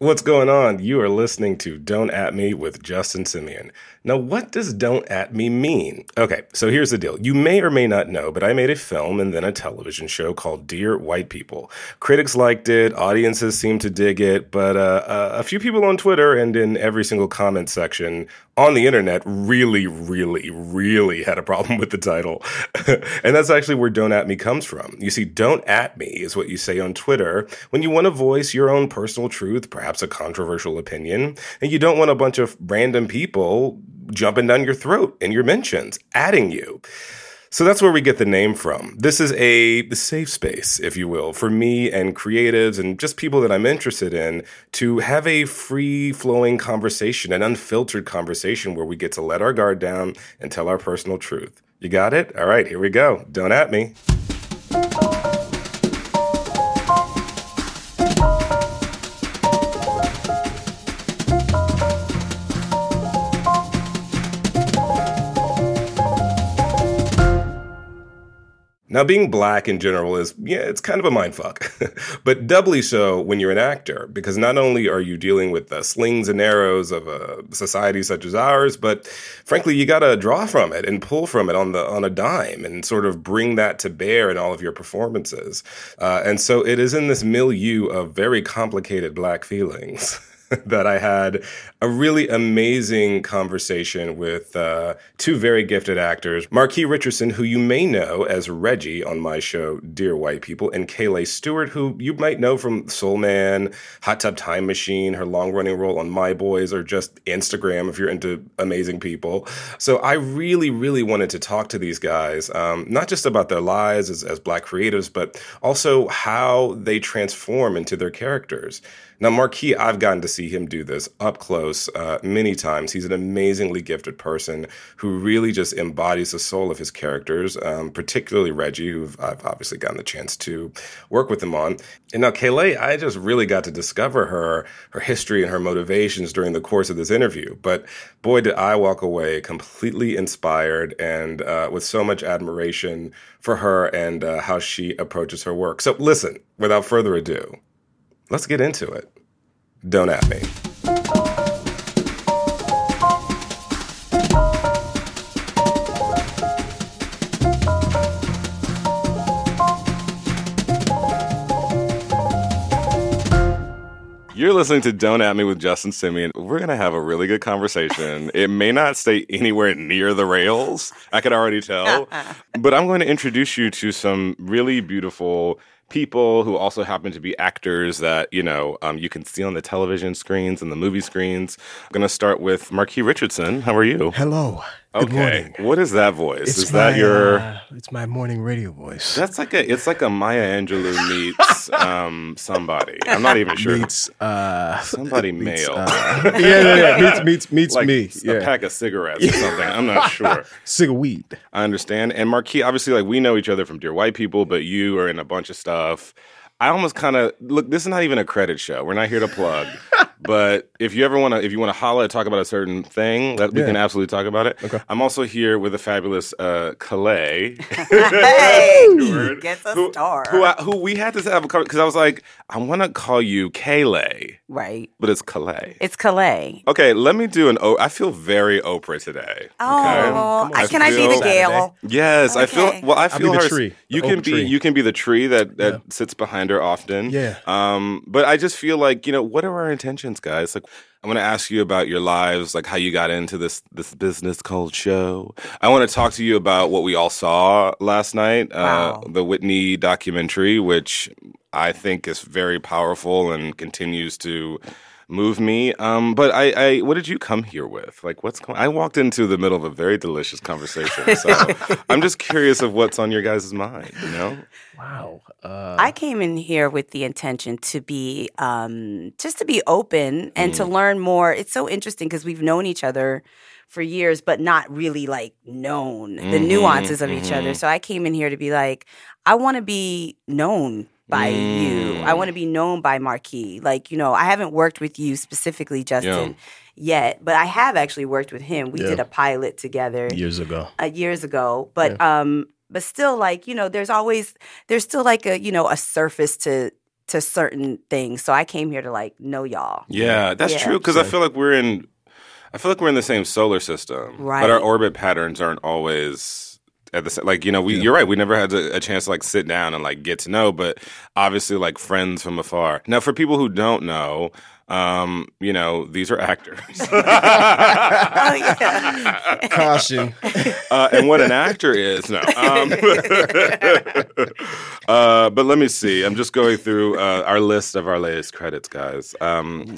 What's going on? You are listening to Don't At Me with Justin Simien. Now, what does Don't At Me mean? Okay, so here's the deal. You may or may not know, but I made a film and then a television show called Dear White People. Critics liked it, audiences seemed to dig it, but uh, uh, a few people on Twitter and in every single comment section on the internet really, really, really had a problem with the title. and that's actually where Don't At Me comes from. You see, Don't At Me is what you say on Twitter when you want to voice your own personal truth, perhaps a controversial opinion, and you don't want a bunch of random people jumping down your throat in your mentions, adding you. So that's where we get the name from. This is a safe space, if you will, for me and creatives and just people that I'm interested in to have a free flowing conversation, an unfiltered conversation where we get to let our guard down and tell our personal truth. You got it? All right, here we go. Don't at me. Now, being black in general is, yeah, it's kind of a mind fuck, but doubly so when you're an actor, because not only are you dealing with the slings and arrows of a society such as ours, but frankly, you got to draw from it and pull from it on the on a dime and sort of bring that to bear in all of your performances. Uh, and so it is in this milieu of very complicated black feelings. that I had a really amazing conversation with uh, two very gifted actors, Marque Richardson, who you may know as Reggie on my show, Dear White People, and Kellee Stewart, who you might know from Soul Man, Hot Tub Time Machine, her long running role on My Boys, or just Instagram if you're into amazing people. So I really, really wanted to talk to these guys, um, not just about their lives as, as Black creatives, but also how they transform into their characters. Now, Marque, I've gotten to see him do this up close uh, many times. He's an amazingly gifted person who really just embodies the soul of his characters, um, particularly Reggie, who I've obviously gotten the chance to work with him on. And now, Kellee, I just really got to discover her, her history and her motivations during the course of this interview. But boy, did I walk away completely inspired and uh, with so much admiration for her and uh, how she approaches her work. So, listen, without further ado, Let's get into it. Don't at me. You're listening to Don't At Me with Justin Simien. We're going to have a really good conversation. it may not stay anywhere near the rails, I can already tell. but I'm going to introduce you to some really beautiful people who also happen to be actors that you know um, you can see on the television screens and the movie screens. I'm going to start with Marque Richardson. How are you? Hello. Good okay. Morning. What is that voice? It's is my, that your? Uh, it's my morning radio voice. That's like a. It's like a Maya Angelou meets um, somebody. I'm not even sure. Meets uh, somebody meets, male. Uh, yeah, yeah, yeah. Meets meets meets like me. Yeah. A pack of cigarettes or something. I'm not sure. Cig weed. I understand. And Marque, obviously, like we know each other from Dear White People, but you are in a bunch of stuff. I almost kind of look. This is not even a credit show. We're not here to plug. But if you ever want to, if you want to holla, talk about a certain thing, that we can absolutely talk about it. Okay. I'm also here with the fabulous uh, Kayleigh. hey, gets a who, star. Who, I, who we had to have a cover because I was like, I want to call you Kayleigh, right? But it's Kayleigh. It's Kayleigh. Okay, let me do an. O- I feel very Oprah today. Oh, okay? I, can I be the Gayle? Yes, okay. I feel. Well, I feel I'll be her. the tree. You the can be. Tree. You can be the tree that that Yeah. sits behind her often. Yeah. Um, but I just feel like you know, what are our intentions, guys? Like, I'm going to ask you about your lives, like how you got into this this business called show. I want to talk to you about what we all saw last night, Wow. uh, the Whitney documentary, which I think is very powerful and continues to move me. Um, but I, I, what did you come here with? Like, what's going? I walked into the middle of a very delicious conversation, so I'm just curious of what's on your guys' mind. You know? Wow. Uh, I came in here with the intention to be um, just to be open and to learn more. It's so interesting because we've known each other for years, but not really like known the Mhm, nuances of each other. mhm. So I came in here to be like, I want to be known by you. I Mm. want to be known by Marque. Like, you know, I haven't worked with you specifically, Justin, yet, but I have actually worked with him. We Yeah. did a pilot together years ago. uh, years ago, but um, but still, like you know, there's always there's still like a you know a surface to to certain things. So I came here to like know y'all. Yeah, that's Yeah. true because I feel like we're in. I feel like we're in the same solar system, Right. But our orbit patterns aren't always at the. Like you know, we you're right. We never had a, a chance to like sit down and like get to know, but obviously like friends from afar. Now, for people who don't know, um, you know, these are actors. Oh yeah. Caution. uh, and what an actor is. No. Um, uh, but let me see. I'm just going through uh, our list of our latest credits, guys. Um,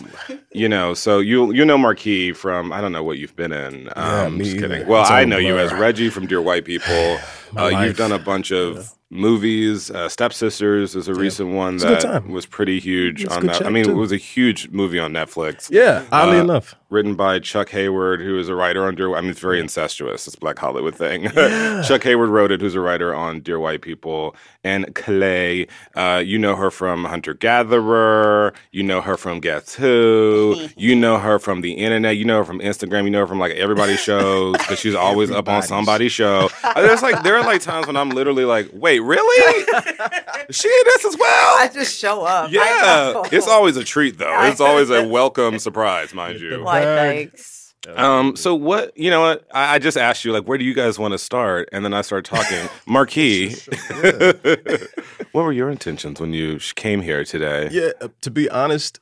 you know, so you you know Marque from I don't know what you've been in. Um, Yeah, me just kidding. either. Well, It's all I a know you as Reggie from Dear White People. Uh, you've done a bunch of. Movies, uh, Stepsisters is a recent one a good that was pretty huge It's on that. I check, mean, it was a huge movie on Netflix. Yeah, oddly Uh, enough. Written by Chuck Hayward, who is a writer on Dear. I mean, it's very incestuous. It's a Black Hollywood thing. Chuck Hayward wrote it, who's a writer on Dear White People, and Clay. Uh, you know her from Hunter Gatherer. You know her from Guess Who. you know her from the internet. You know her from Instagram. You know her from like everybody's shows because she's always up on somebody's show. There's like there are like times when I'm literally like, wait, really? She in this as well? I just show up. Yeah, it's always a treat though. It's always a welcome surprise, mind you. Thanks. Um, so what? You know what? I, I just asked you like, where do you guys want to start? And then I started talking. Marque, what were your intentions when you came here today? Yeah, uh, to be honest,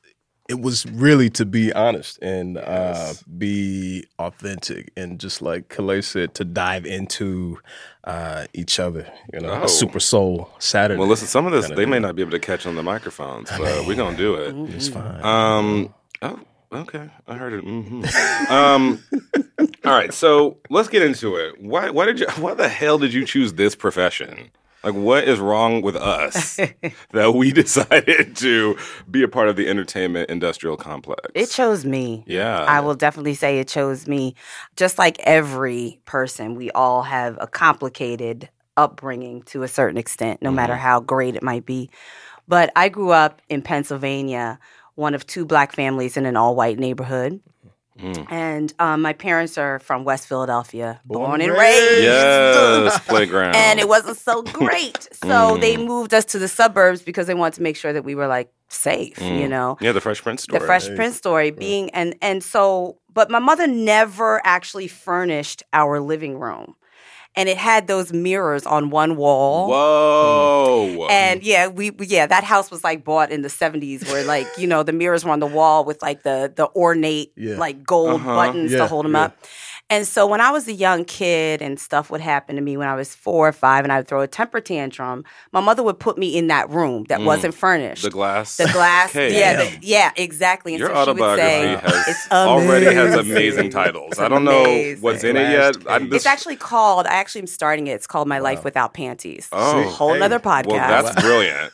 it was really to be honest and uh, be authentic and just like Kellee said, to dive into uh, each other. You know, Oh. a Super Soul Saturday. Well, listen, some of this Kinda they may not be able to catch on the microphones, but we're gonna do it. It's fine. Um. Oh, okay. I heard it. hmm Um. All right. So let's get into it. Why? Why did you? Why the hell did you choose this profession? Like, what is wrong with us that we decided to be a part of the entertainment industrial complex? It chose me. Yeah. I will definitely say it chose me. Just like every person, we all have a complicated upbringing to a certain extent, no matter how great it might be. But I grew up in Pennsylvania, one of two black families in an all white neighborhood. Mm-hmm. And um, my parents are from West Philadelphia, born, and raised. Yes, playground. and it wasn't so great. So mm. they moved us to the suburbs because they wanted to make sure that we were like safe, you mm. know yeah, the Fresh Prince story. the Fresh Prince story being and and so but my mother never actually furnished our living room. And it had those mirrors on one wall. Whoa. And yeah, we we- yeah, that house was like bought in the 70s where like, you know, the mirrors were on the wall with like the the ornate Yeah. like gold Uh-huh. buttons to hold them yeah. up. And so when I was a young kid and stuff would happen to me when I was 4 or 5 and I would throw a temper tantrum, my mother would put me in that room that wasn't furnished. Mm. the glass. The glass, cage. yeah, the, yeah, exactly. And Your so she would autobiography say, has already has amazing. amazing titles. I don't know what's in it yet. I, Glass this- It's actually called. I actually am starting it. It's called My Life Without Panties. Oh. It's a whole Hey. nother podcast. well, that's brilliant.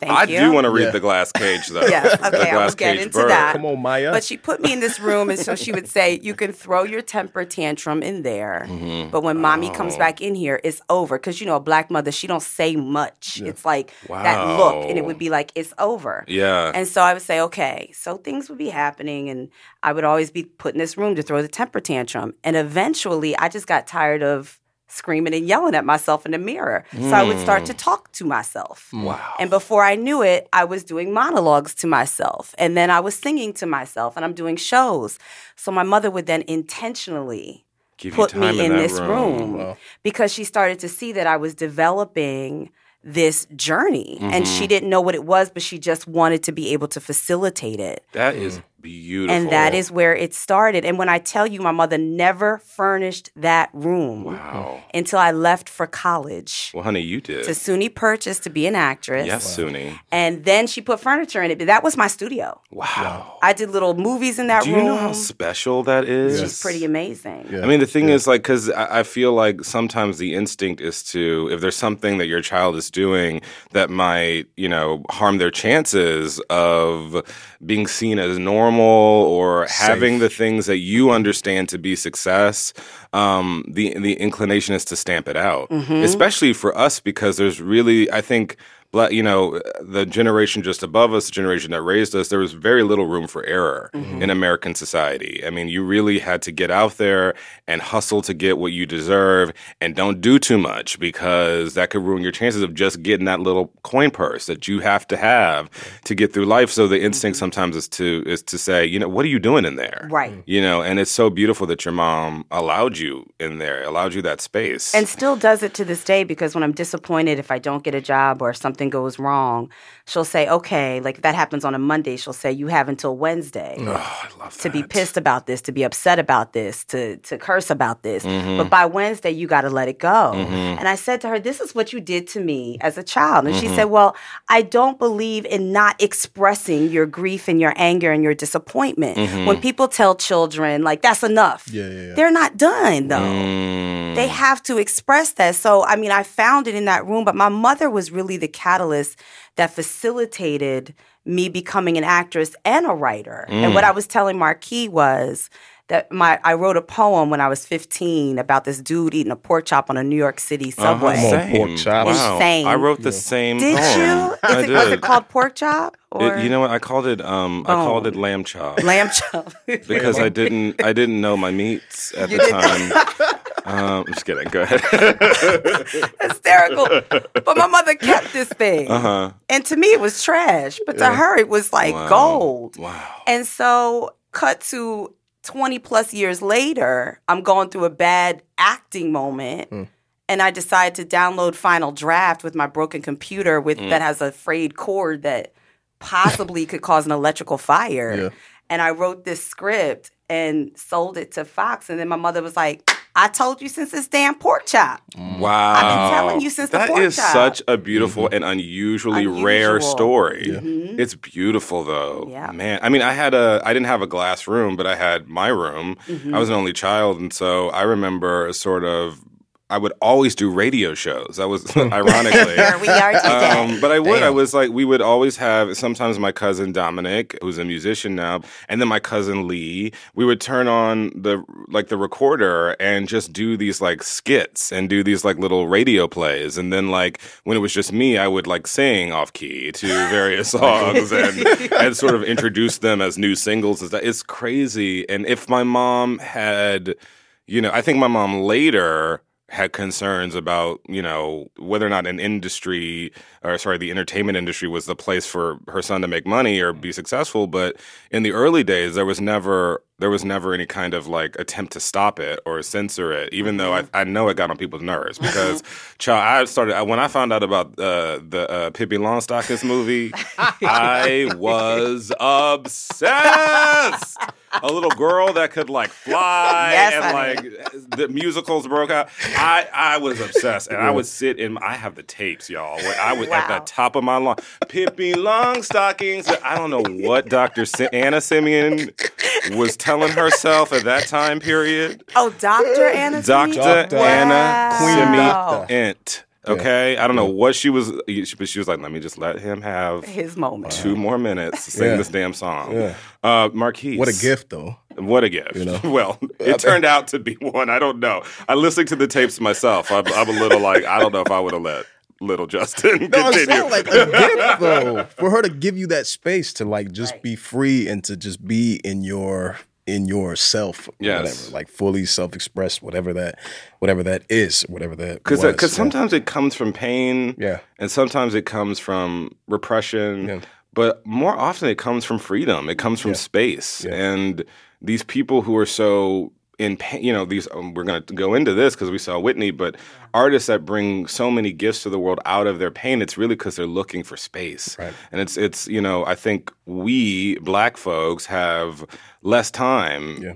Thank you. I you. do want to read Yeah. the glass cage though. yeah, okay, I will Glass get into Bird. that. Come on, Maya. But she put me in this room, and so she would say, "You can throw your temper tantrum in there, Mm-hmm. but when mommy Oh. comes back in here, it's over." Because you know, a black mother, she don't say much. It's like that look, and it would be like it's over. Yeah. And so I would say, okay, so things would be happening, and I would always be put in this room to throw the temper tantrum. And eventually, I just got tired of screaming and yelling at myself in the mirror. So I would start to hmm. talk to myself. Hmm. wow. And before I knew it, I was doing monologues to myself. And then I was singing to myself, and I'm doing shows. So my mother would then intentionally Give put me in, that this room, Wow. because she started to see that I was developing this journey and Mm-hmm. she didn't know what it was but she just wanted to be able to facilitate it That is mm. Beautiful. and that is where it started and when i tell you my mother never furnished that room wow. until i left for college Well, honey, you did. to SUNY Purchase to be an actress yes, SUNY. and then she put furniture in it but that was my studio Wow. i did little movies in that room. Do you room know how special that is? she's pretty amazing Yeah. I mean, the thing is, like, because I, I feel like sometimes the instinct is to, if there's something that your child is doing that might, you know, harm their chances of being seen as normal or having the things that you understand to be success, um, the the inclination is to stamp it out. Especially for us, because there's really, I think black, you know, the generation just above us, the generation that raised us, there was very little room for error Mm-hmm. in American society. I mean, you really had to get out there and hustle to get what you deserve and don't do too much because that could ruin your chances of just getting that little coin purse that you have to have to get through life. So the instinct sometimes is to is to say, you know, what are you doing in there? Mm-hmm. Right. You know, and it's so beautiful that your mom allowed you in there, allowed you that space. and still does it to this day because when I'm disappointed if I don't get a job or if something goes wrong, she'll say, "Okay," like if that happens on a Monday, she'll say, "You have until Wednesday oh, I love to be pissed about this, to be upset about this, to to curse about this. Mm-hmm. But by Wednesday, you got to let it go." And I said to her, "This is what you did to me as a child." And she Mm-hmm. said, "Well, I don't believe in not expressing your grief and your anger and your disappointment. Mm-hmm. When people tell children like that's enough, Yeah, yeah, yeah. they're not done though." Mm. they have to express that. So, I mean, I found it in that room, but my mother was really the catalyst that facilitated me becoming an actress and a writer. And what I was telling Marque was that my I wrote a poem when I was 15 about this dude eating a pork chop on a New York City subway. Come on, Same. pork chop. Wow. Insane. I wrote the same Did poem. you? I Is it, was it called pork chop or It- you know what? I called it. Um, I called it lamb chop lamb chop? because I didn't. I didn't know my meats at the time. Um, I'm just kidding. Go ahead. hysterical. But my mother kept this thing. uh-huh. And to me, it was trash. But to her, it was like Wow. gold. Wow. And so, cut to 20 plus years later, I'm going through a bad acting moment. And I decide to download Final Draft with my broken computer with that has a frayed cord that possibly could cause an electrical fire. Yeah. And I wrote this script and sold it to Fox. And then my mother was like, I told you since this damn pork chop. Wow. I've been telling you since the That pork is chop. such a beautiful and unusually rare Unusual. story. Mhm. It's beautiful though. Yeah. Man. I mean, I had a I didn't have a glass room, but I had my room. Mm-hmm. I was an only child and so I remember sort of I would always do radio shows. That was ironically Here we are today. Um, but I would. I was like, we would always have. Sometimes my cousin Dominic, who's a musician now, and then my cousin Lee. We would turn on the like the recorder and just do these like skits and do these like little radio plays. And then like when it was just me, I would like sing off key to various songs and and sort of introduce them as new singles and stuff. It's crazy. And if my mom had, you know, I think my mom later had concerns about you know whether or not an industry or sorry the entertainment industry was the place for her son to make money or be successful but in the early days there was never there was never any kind of like attempt to stop it or censor it even though I, I know it got on people's nerves because child I started when I found out about uh, the uh, Pippi Longstockings movie I was obsessed a little girl that could like fly Yes, and honey. like the musicals broke out. I I was obsessed, and I would sit in. I have the tapes, y'all. Where I was at the top of my lawn. Pippi Longstockings. I don't know what Dr. Si- Anna Simien was telling herself at that time period. oh, Dr. Anna Dr. Simien? Dr. Anna Wow. Queen Wow. Simien. Okay, I don't know what she was, but she was like, "Let me just let him have His moment. two more minutes to sing Yeah. this damn song." Yeah. Uh, Marque, What a gift, though. what a gift. You know? Well, it turned out to be one. I don't know. I listened to the tapes myself. I'm, I'm a little like, I don't know if I would have let little Justin No, I'm continue. saying like a gift though, for her to give you that space to like just be free and to just be in your in yourself, Yes. whatever, like fully self-expressed whatever that, whatever that is, whatever that. Because because Yeah. sometimes it comes from pain, Yeah. and sometimes it comes from repression, Yeah. but more often it comes from freedom. It comes from Yeah. space, and these people who are so in pain, you know, these um, we're going to go into this because we saw Whitney, but artists that bring so many gifts to the world out of their pain, it's really because they're looking for space, Right. and it's it's you know, I think we black folks have less time Yeah.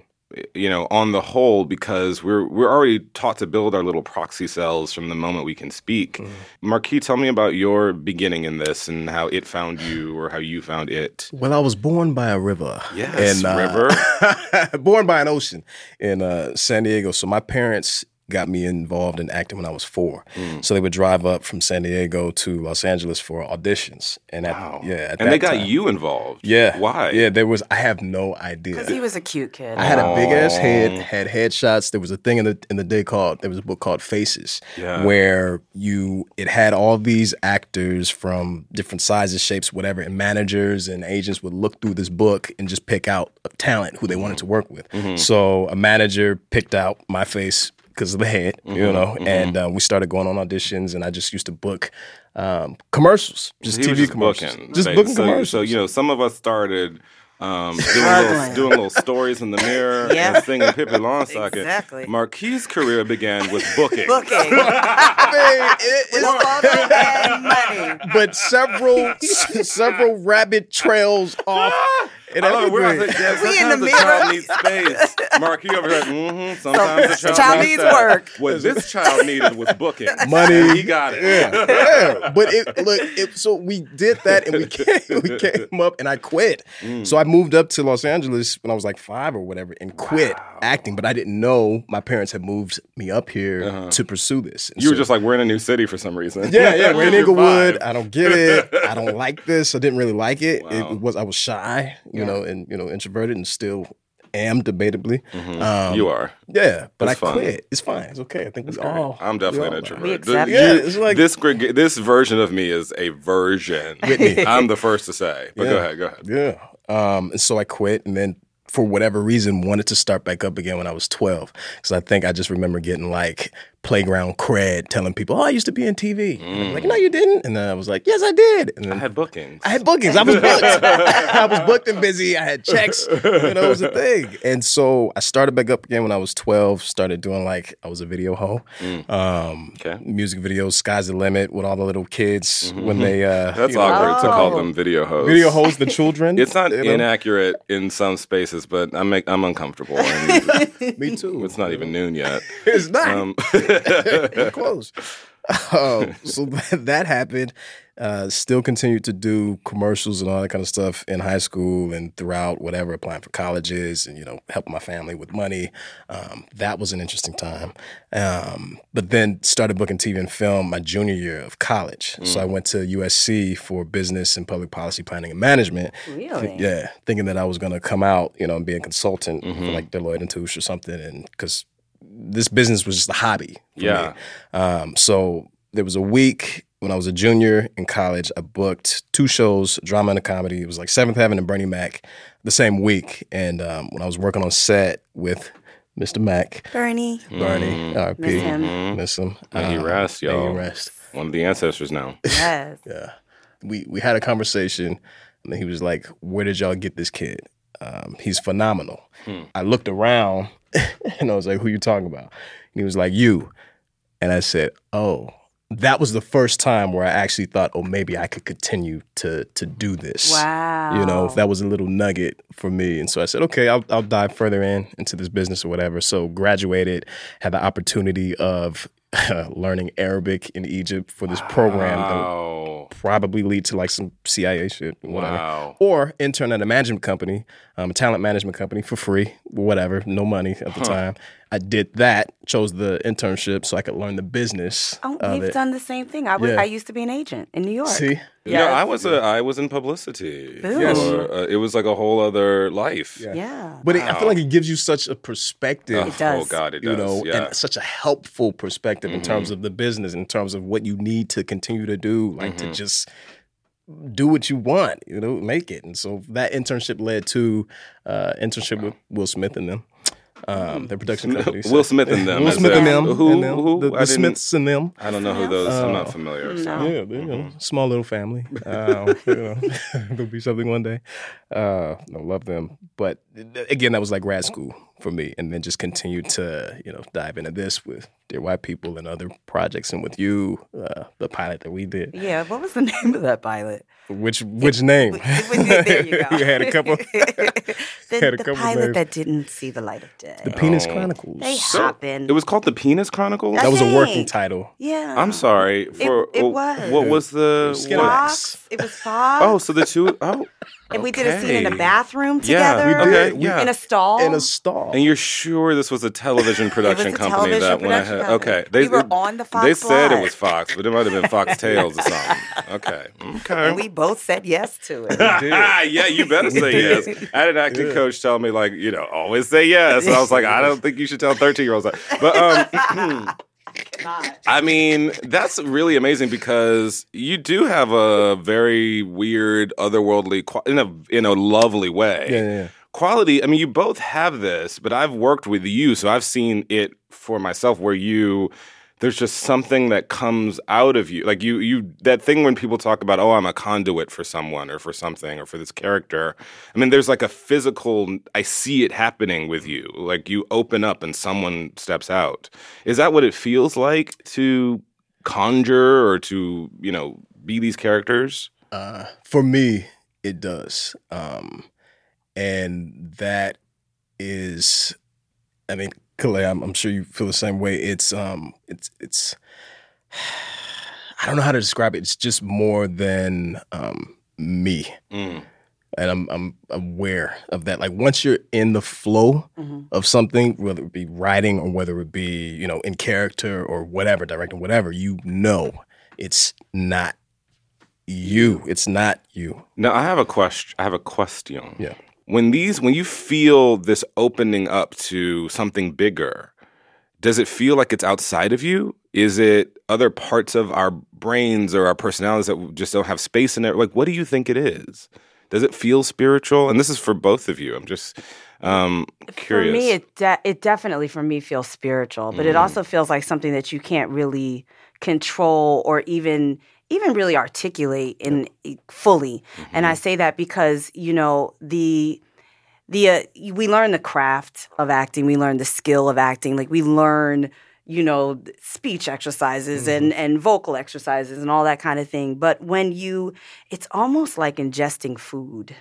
You know, on the whole, because we're we're already taught to build our little proxy cells from the moment we can speak. Mm-hmm. Marque, tell me about your beginning in this and how it found you, or how you found it. Well, I was born by a river. Yes, uh, river. born by an ocean in uh, San Diego. So my parents got me involved in acting when I was four. Mm. So they would drive up from San Diego to Los Angeles for auditions, and at, Wow. yeah, at and that they got time- you involved. Yeah, Why? Yeah, there was. I have no idea. Because he was a cute kid. I had a big ass head, Aw. had headshots. There was a thing in the in the day called there was a book called Faces, Yeah. where you it had all these actors from different sizes, shapes, whatever, and managers and agents would look through this book and just pick out a talent who they wanted to work with. Mm-hmm. So a manager picked out my face because of the head, Mm-hmm. you know, and uh, we started going on auditions, and I just used to book um, commercials, just he TV was just commercials, booking, just Say- booking so, commercials. So you know, some of us started um, doing, little, doing little stories in the mirror Yeah. and singing Pippi Longstocking. Exactly. Marquis' career began with booking. Booking. I mean, it- With it's- and money. but several several rabbit trails off and I love it. We're out everything. there, yeah, We in the sometimes the child needs space. Marque over here, mm-hmm, sometimes the child, child needs, needs work. What this child needed was booking. Money. He got it. yeah, but it look. It, so we did that, and we came, we came up, and I quit. Mm. So I moved up to Los Angeles when I was like five or whatever, and quit acting. But I didn't know my parents had moved me up here to pursue this. And Uh-huh. You were just like, we're in a new city for some reason. Yeah, yeah, we're in You're Inglewood. I don't get it. I don't like this. I didn't really like it. Wow. It was I was shy, you Yeah. know, and you know, introverted, and still am debatably. Um, you are. Yeah, but That's I fine. quit. It's fine. It's okay. I think we all. I'm definitely all an introvert. We The- Yeah, you- it's like- this grig- this version of me is a version. Whitney. I'm the first to say. But go ahead, go ahead. Yeah. Um, and so I quit, and then for whatever reason, wanted to start back up again when I was 12. Because I think I just remember getting like playground cred, telling people, "Oh, I used to be in TV." I'm like, no, you didn't. And then I was like, yes, I did. And then I had bookings. I had bookings. I was booked. I was booked and busy. I had checks. You know, it was a thing. And so I started back up again when I was 12. Started doing like I was a video hoe. Um, Okay. Music videos, sky's the limit with all the little kids when they. Uh, That's you know, awkward to call them video hosts. Video hoes the children. It's not you know? inaccurate in some spaces, but I'm I'm uncomfortable. And Me too. it's not even noon yet. It's not. Um, close. Um, so that, that happened. Uh, still continued to do commercials and all that kind of stuff in high school and throughout whatever, applying for colleges and you know helping my family with money. Um, that was an interesting time. Um, but then started booking TV and film my junior year of college. So I went to USC for business and public policy planning and management. Really? Yeah, thinking that I was going to come out, you know, and be a consultant for like Deloitte and Touche or something, and because this business was just a hobby. For Yeah. Me. Um, so there was a week when I was a junior in college. I booked two shows, drama and a comedy. It was like Seventh Heaven and Bernie Mac, the same week. And um, when I was working on set with Mr. Mac, Bernie. Bernie, RP, Miss him. miss him. May he Um, rest, may he y'all. rest. one of the ancestors now. Yes. Yeah. We we had a conversation and then he was like, Where did y'all get this kid? Um, he's phenomenal. I looked around and I was like, Who you talking about? And he was like, You. And I said, Oh. That was the first time where I actually thought, oh, maybe I could continue to to do this. Wow. You know, that was a little nugget for me. And so I said, okay, I'll, I'll dive further in into this business or whatever. So graduated, had the opportunity of learning Arabic in Egypt for this program that would probably lead to like some CIA shit, whatever. Wow. Or intern at a management company, um, a talent management company for free, whatever, no money at the time. I did that, chose the internship so I could learn the business Oh, of we've it. done the same thing. I was. Yeah. I used to be an agent in New York. See, Yeah, I was a I was in publicity. Ooh. For, uh, it was like a whole other life. Yeah. Yeah. but it, I feel like it gives you such a perspective. Oh, It does. Oh God, it you does. know, yeah. Mm-hmm. and such a helpful perspective in terms of the business, in terms of what you need to continue to do, like Mm-hmm. to just do what you want, you know, make it. And so that internship led to uh, internship with Will Smith and them, um, their production company. Will Smith and them, Will Smith in- and them. who- and them, who? The, I the Smiths and them. I don't know who those. I'm not familiar. So. No. Yeah, they, you know, small little family. Um, you know, there'll be something one day. Uh, I love them, but again, that was like grad school for me, and then just continued to you know dive into this with Dear White People and other projects, and with you, uh, the pilot that we did. Yeah. What was the name of that pilot? Which which name? It was- there you go. you had a couple. the had a the couple pilot names. that didn't see the light of day. the Penis Oh. Chronicles. they So, hop in. It was called the Penis Chronicles. that was a working title. yeah. I'm sorry for it what, was. what was the Skinner what- Fox. It was Fox. Oh, so the two oh And we did a scene in a Okay. bathroom Yeah, together. we did. We- Yeah. In a stall. in a stall. And you're sure this was a television it was production a company television that went production ahead? company. Okay, we were on the Fox They said it was Fox, but it might have been Fox Tales or something. Okay, okay. And we both said yes to it. yeah, you better say yes. I had an acting coach tell me like, you know, always say yes. And I was like, I don't think you should tell 13 year olds that. But um I mean, that's really amazing because you do have a very weird, otherworldly, qua- in a in a lovely way. yeah, yeah, yeah. Quality. I mean, you both have this, but I've worked with you, so I've seen it for myself. Where you, there's just something that comes out of you, like you, you that thing when people talk about, oh, I'm a conduit for someone or for something or for this character. I mean, there's like a physical. I see it happening with you. Like you open up and someone steps out. Is that what it feels like to conjure or to you know be these characters? Uh, for me, it does. Um, and that is, I mean, Kellee, I'm, I'm sure you feel the same way. It's, um, it's, it's, I don't know how to describe it. It's just more than um, me. Mm. And I'm, I'm aware of that. Like once you're in the flow Mhm. of something, whether it be writing or whether it be, you know, in character or whatever, directing, whatever, you know it's not you. It's not you. Now I have a question. I have a question. Yeah. When these, when you feel this opening up to something bigger, does it feel like it's outside of you? Is it other parts of our brains or our personalities that just don't have space in it? Like, what do you think it is? Does it feel spiritual? And this is for both of you. I'm just um, curious. For me, it de- it definitely for me feels spiritual, but it Mhm. also feels like something that you can't really control or even even really articulate in fully. And I Mm-hmm. say that because you know the the uh, we learn the craft of acting, we learn the skill of acting, like we learn you know speech exercises and and vocal exercises and all that kind of thing. But when you it's almost like ingesting food.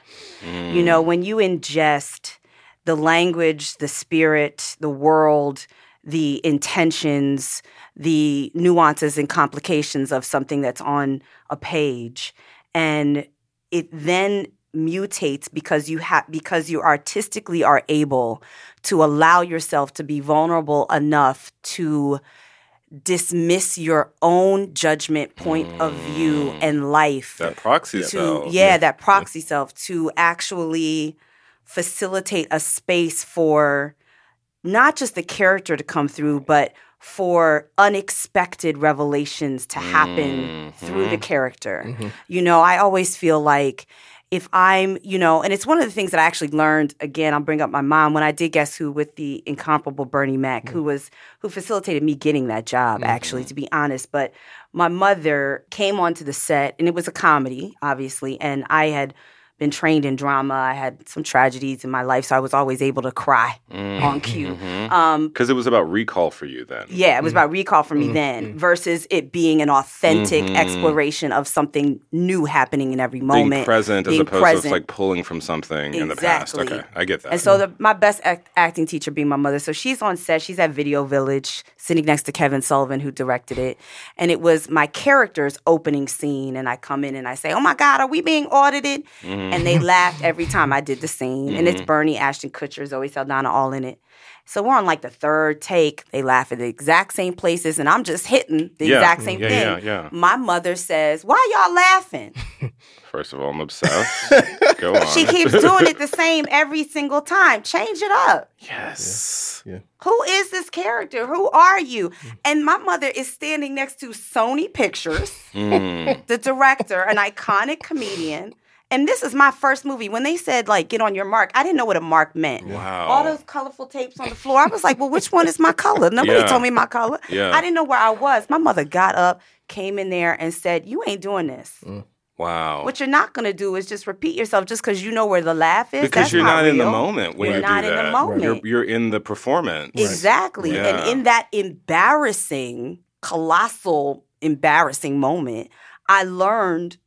You know when you ingest the language, the spirit, the world, the intentions, the nuances and complications of something that's on a page, and it then mutates because you have because you artistically are able to allow yourself to be vulnerable enough to dismiss your own judgment point of view mm. and life that proxy to self. yeah, that proxy self to actually facilitate a space for not just the character to come through but for unexpected revelations to happen through the mm-hmm. character. Mm-hmm. You know i always feel like if i'm you know and it's one of the things that i actually learned again i'll bring up my mom when i did guess who with the incomparable bernie mac who mm-hmm. was who facilitated me getting that job actually to be honest. But my mother came onto the set and it was a comedy obviously and i had been trained in drama i had some tragedies in my life so i was always able to cry mm-hmm, on cue mm-hmm. um, Because it was about recall for you then. yeah, it was about recall for me mm-hmm, then versus it being an authentic Mhm. exploration of something new happening in every Being moment. present as opposed present. to like pulling from something in the past. Okay, I get that. And so the, my best act, acting teacher being my mother. So she's on set. She's at Video Village, sitting next to Kevin Sullivan, who directed it. And it was my character's opening scene. And I come in and I say, "Oh my God, are we being audited?" And they mm-hmm. laughed every time I did the scene. And it's mm-hmm. Bernie, Ashton Kutcher, Zoe Saldana, all in it. So we're on like the third take. They laugh at the exact same places, and I'm just hitting the Yeah. exact same Yeah, thing. yeah, yeah. My mother says, "Why y'all laughing?" First of all, I'm obsessed. Go on. She keeps doing it the same every single time. Change it up. Yes. Yeah. Who is this character? Who are you? Mm. And my mother is standing next to Sony Pictures, Mm. the director, an iconic comedian. And this is my first movie. When they said, like, get on your mark, I didn't know what a mark meant. Wow. All those colorful tapes on the floor. I was like, well, which one is my color? Nobody Yeah. told me my color. Yeah. I didn't know where I was. My mother got up, came in there, and said, You ain't doing this. Mm. Wow. What you're not going to do is just repeat yourself just because you know where the laugh is. because That's you're not, in the moment when You're you not do in the moment. You're, you're in the performance. Exactly. Yeah. And in that embarrassing, colossal, embarrassing moment, I learned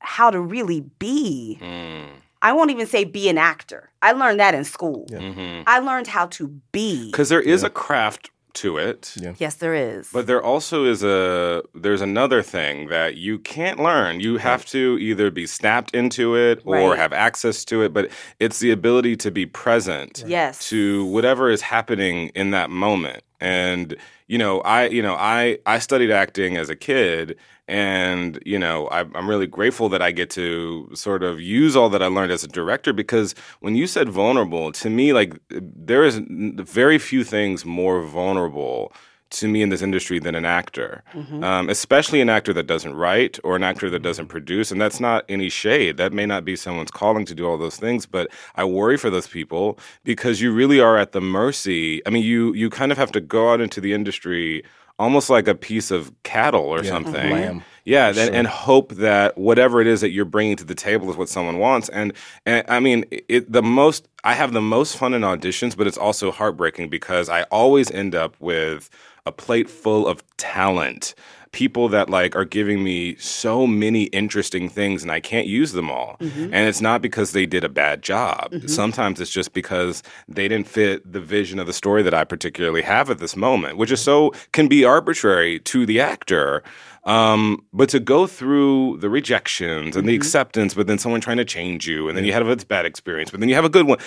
how to really be. Mm. I won't even say be an actor. I learned that in school. Yeah. hmm I learned how to be. Because there is a craft to it. Yeah. Yes, there is. But there also is a there's another thing that you can't learn. You have to either be snapped into it or Right. have access to it, but it's the ability to be present yes. to whatever is happening in that moment. And you know, I you know, I I studied acting as a kid and you know I, i'm really grateful that i get to sort of use all that i learned as a director because when you said vulnerable to me like there is very few things more vulnerable to me in this industry than an actor. Mm-hmm. Um, especially an actor that doesn't write or an actor that doesn't mm-hmm. produce and that's not any shade. That may not be someone's calling to do all those things but i worry for those people because you really are at the mercy. I mean you you kind of have to go out into the industry almost like a piece of cattle or Yeah, mm-hmm. something. Lamb. yeah, For and, sure. and hope that whatever it is that you're bringing to the table is what someone wants. And, and I mean, it, the most I have the most fun in auditions, but it's also heartbreaking because I always end up with a plate full of talent. People that like are giving me so many interesting things and I can't use them all. Mm-hmm. And it's not because they did a bad job. Mm-hmm. Sometimes it's just because they didn't fit the vision of the story that I particularly have at this moment, which is so can be arbitrary to the actor. Um, but to go through the rejections and the mm-hmm. acceptance, but then someone trying to change you, and then you have a bad experience, but then you have a good one.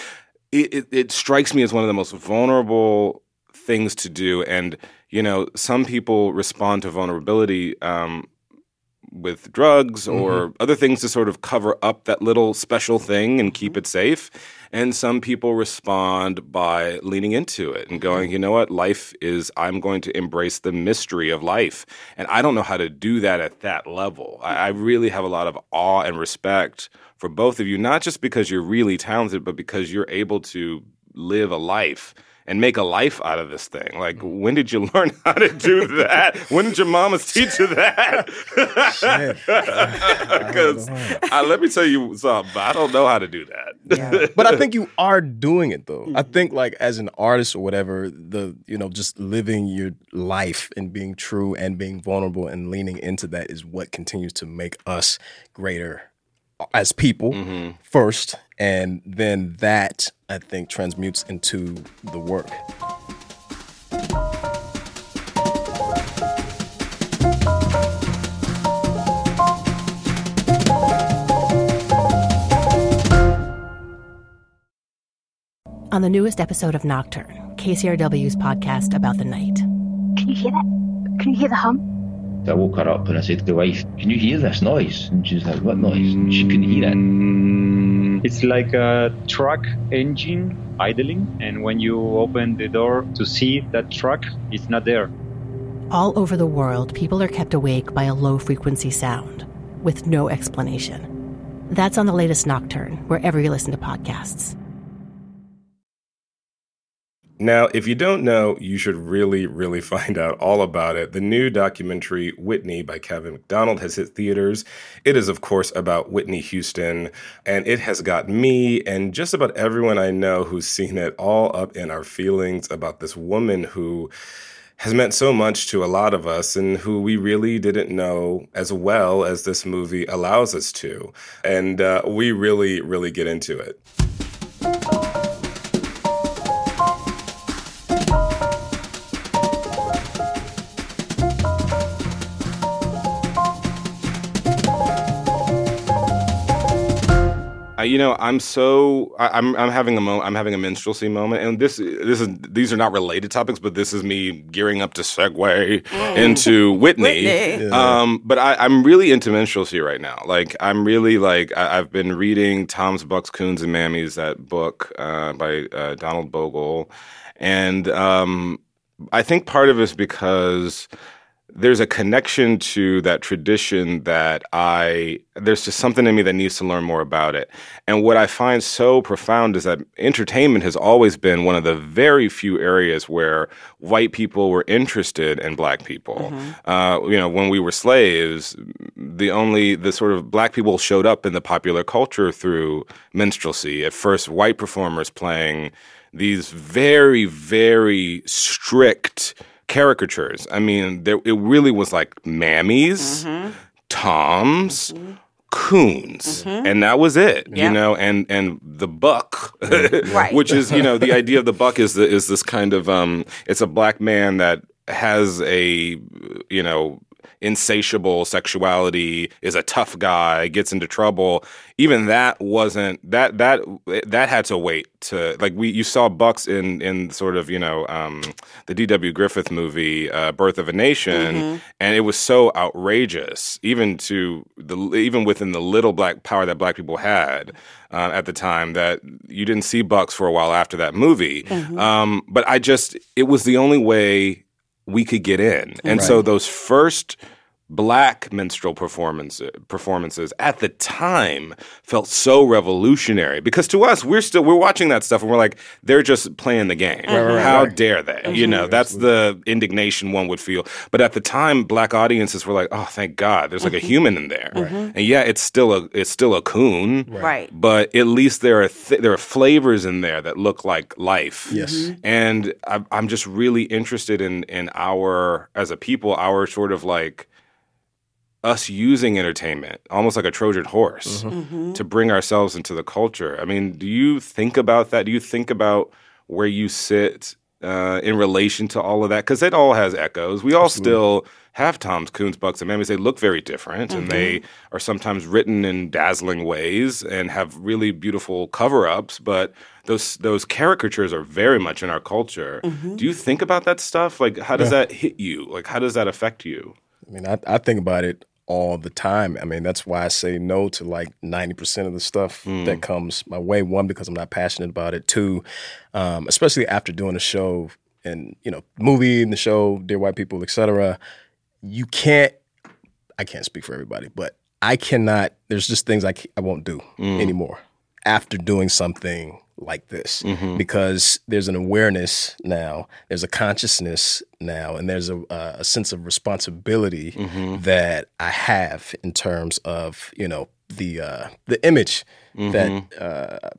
It, it, it strikes me as one of the most vulnerable things to do. And, you know, some people respond to vulnerability um, with drugs or other things to sort of cover up that little special thing and keep it safe. And some people respond by leaning into it and going, you know what, life is, I'm going to embrace the mystery of life. And I don't know how to do that at that level. I, I really have a lot of awe and respect for both of you, not just because you're really talented, but because you're able to live a life and make a life out of this thing. Like, mm. when did you learn how to do that? when did your mamas teach you that? Because uh, let me tell you something, I don't know how to do that. Yeah. but I think you are doing it though. I mm-hmm. think like as an artist or whatever, the you know just living your life and being true and being vulnerable and leaning into that is what continues to make us greater as people mm-hmm. first, and then that I think transmutes into the work. On the newest episode of Nocturne, KCRW's podcast about the night, Can you hear that? Can you hear the hum? I woke her up and I said to the wife, Can you hear this noise? And she was like, What noise? And she couldn't hear it. Mm, It's like a truck engine idling, and when you open the door to see that truck, it's not there. all over the world, people are kept awake by a low frequency sound with no explanation. That's on the latest Nocturne, wherever you listen to podcasts. Now, if you don't know, you should really, really find out all about it. The new documentary, Whitney by Kevin Macdonald, has hit theaters. It is, of course, about Whitney Houston, and it has got me and just about everyone I know who's seen it all up in our feelings about this woman who has meant so much to a lot of us and who we really didn't know as well as this movie allows us to. And uh, we really, really get into it. Uh, you know, I'm so I, I'm I'm having a mo- I'm having a minstrelsy moment, and this this is these are not related topics, but this is me gearing up to segue into Whitney. Whitney. Um, but I, I'm really into minstrelsy right now. Like I'm really like I, I've been reading Tom's Bucks, Coons, and Mammies, that book uh, by uh, Donald Bogle, and um, I think part of it is because there's a connection to that tradition that I there's just something in me that needs to learn more about it. And what I find so profound is that entertainment has always been one of the very few areas where white people were interested in black people. Uh, you know, when we were slaves, the only the sort of black people showed up in the popular culture through minstrelsy. At first, white performers playing these very very strict caricatures. I mean, there it really was like mammies, mm-hmm. toms, mm-hmm. coons. Mm-hmm. And that was it you know and and the buck. Right. which is you know the idea of the buck is the, is this kind of um it's a black man that has a you know insatiable sexuality is a tough guy gets into trouble. Even that wasn't that that that had to wait to like we you saw bucks in in sort of you know um the dw griffith movie uh birth of a nation and it was so outrageous even to the even within the little black power that black people had uh, at the time that you didn't see bucks for a while after that movie. Um but i just it was the only way we could get in. And so those first black minstrel performance, performances at the time felt so revolutionary because to us we're still we're watching that stuff and we're like they're just playing the game. How dare they? You mm-hmm. know that's the indignation one would feel. But at the time black audiences were like oh thank god there's like a mm-hmm. human in there. Mm-hmm. And yeah it's still a it's still a coon Right. but at least there are th- there are flavors in there that look like life. Yes. and I'm I'm just really interested in in our as a people, our sort of like us using entertainment almost like a Trojan horse mm-hmm. Mm-hmm. to bring ourselves into the culture. I mean, do you think about that? Do you think about where you sit uh, in relation to all of that? Because it all has echoes. We all still have Tom's, Coons, Bucks, and Mammies. They look very different, and they mm-hmm. are sometimes written in dazzling ways and have really beautiful cover-ups. But those those caricatures are very much in our culture. Do you think about that stuff? Like, how does that hit you? Like, how does that affect you? I mean, I, I think about it all the time. I mean, that's why I say no to like 90% of the stuff that comes my way. One, because I'm not passionate about it. Two, um, especially after doing a show and, you know, movie and the show, Dear White People, et cetera, you can't, I can't speak for everybody, but I cannot, there's just things I, I won't do anymore after doing something like this because there's an awareness now, there's a consciousness now, and there's a, uh, a sense of responsibility that I have in terms of you know the uh, the image that uh,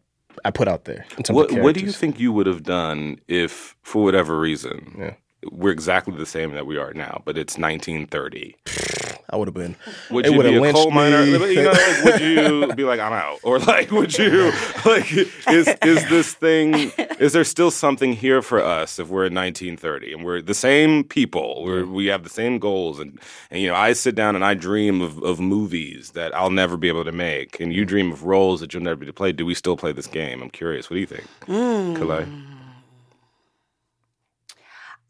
I put out there. In terms What What do you think you would have done if, for whatever reason, we're exactly the same that we are now, but it's 1930? I would have been. Would you be a coal miner? me. You know, like, would you be like, I'm out, or like, would you like, is is this thing? Is there still something here for us if we're in 1930 and we're the same people? We're, we have the same goals, and and you know, I sit down and I dream of of movies that I'll never be able to make, and you dream of roles that you'll never be able to play. Do we still play this game? I'm curious. What do you think, hmm. Kellee?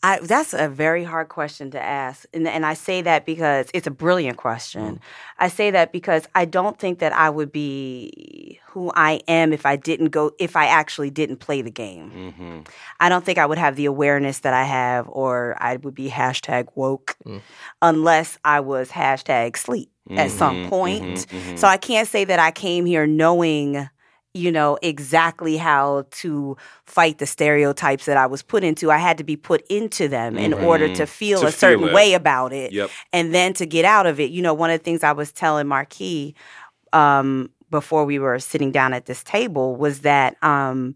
I, that's a very hard question to ask. And, and I say that because it's a brilliant question. Mm-hmm. I say that because I don't think that I would be who I am if I didn't go, if I actually didn't play the game. Mm-hmm. I don't think I would have the awareness that I have, or I would be hashtag woke mm. unless I was hashtag sleep at some mm-hmm. point. Mm-hmm. So I can't say that I came here knowing, you know, exactly how to fight the stereotypes that I was put into. I had to be put into them in order to feel To a certain feel way about it. Yep. And then to get out of it. You know, one of the things I was telling Marque um, before we were sitting down at this table was that, um,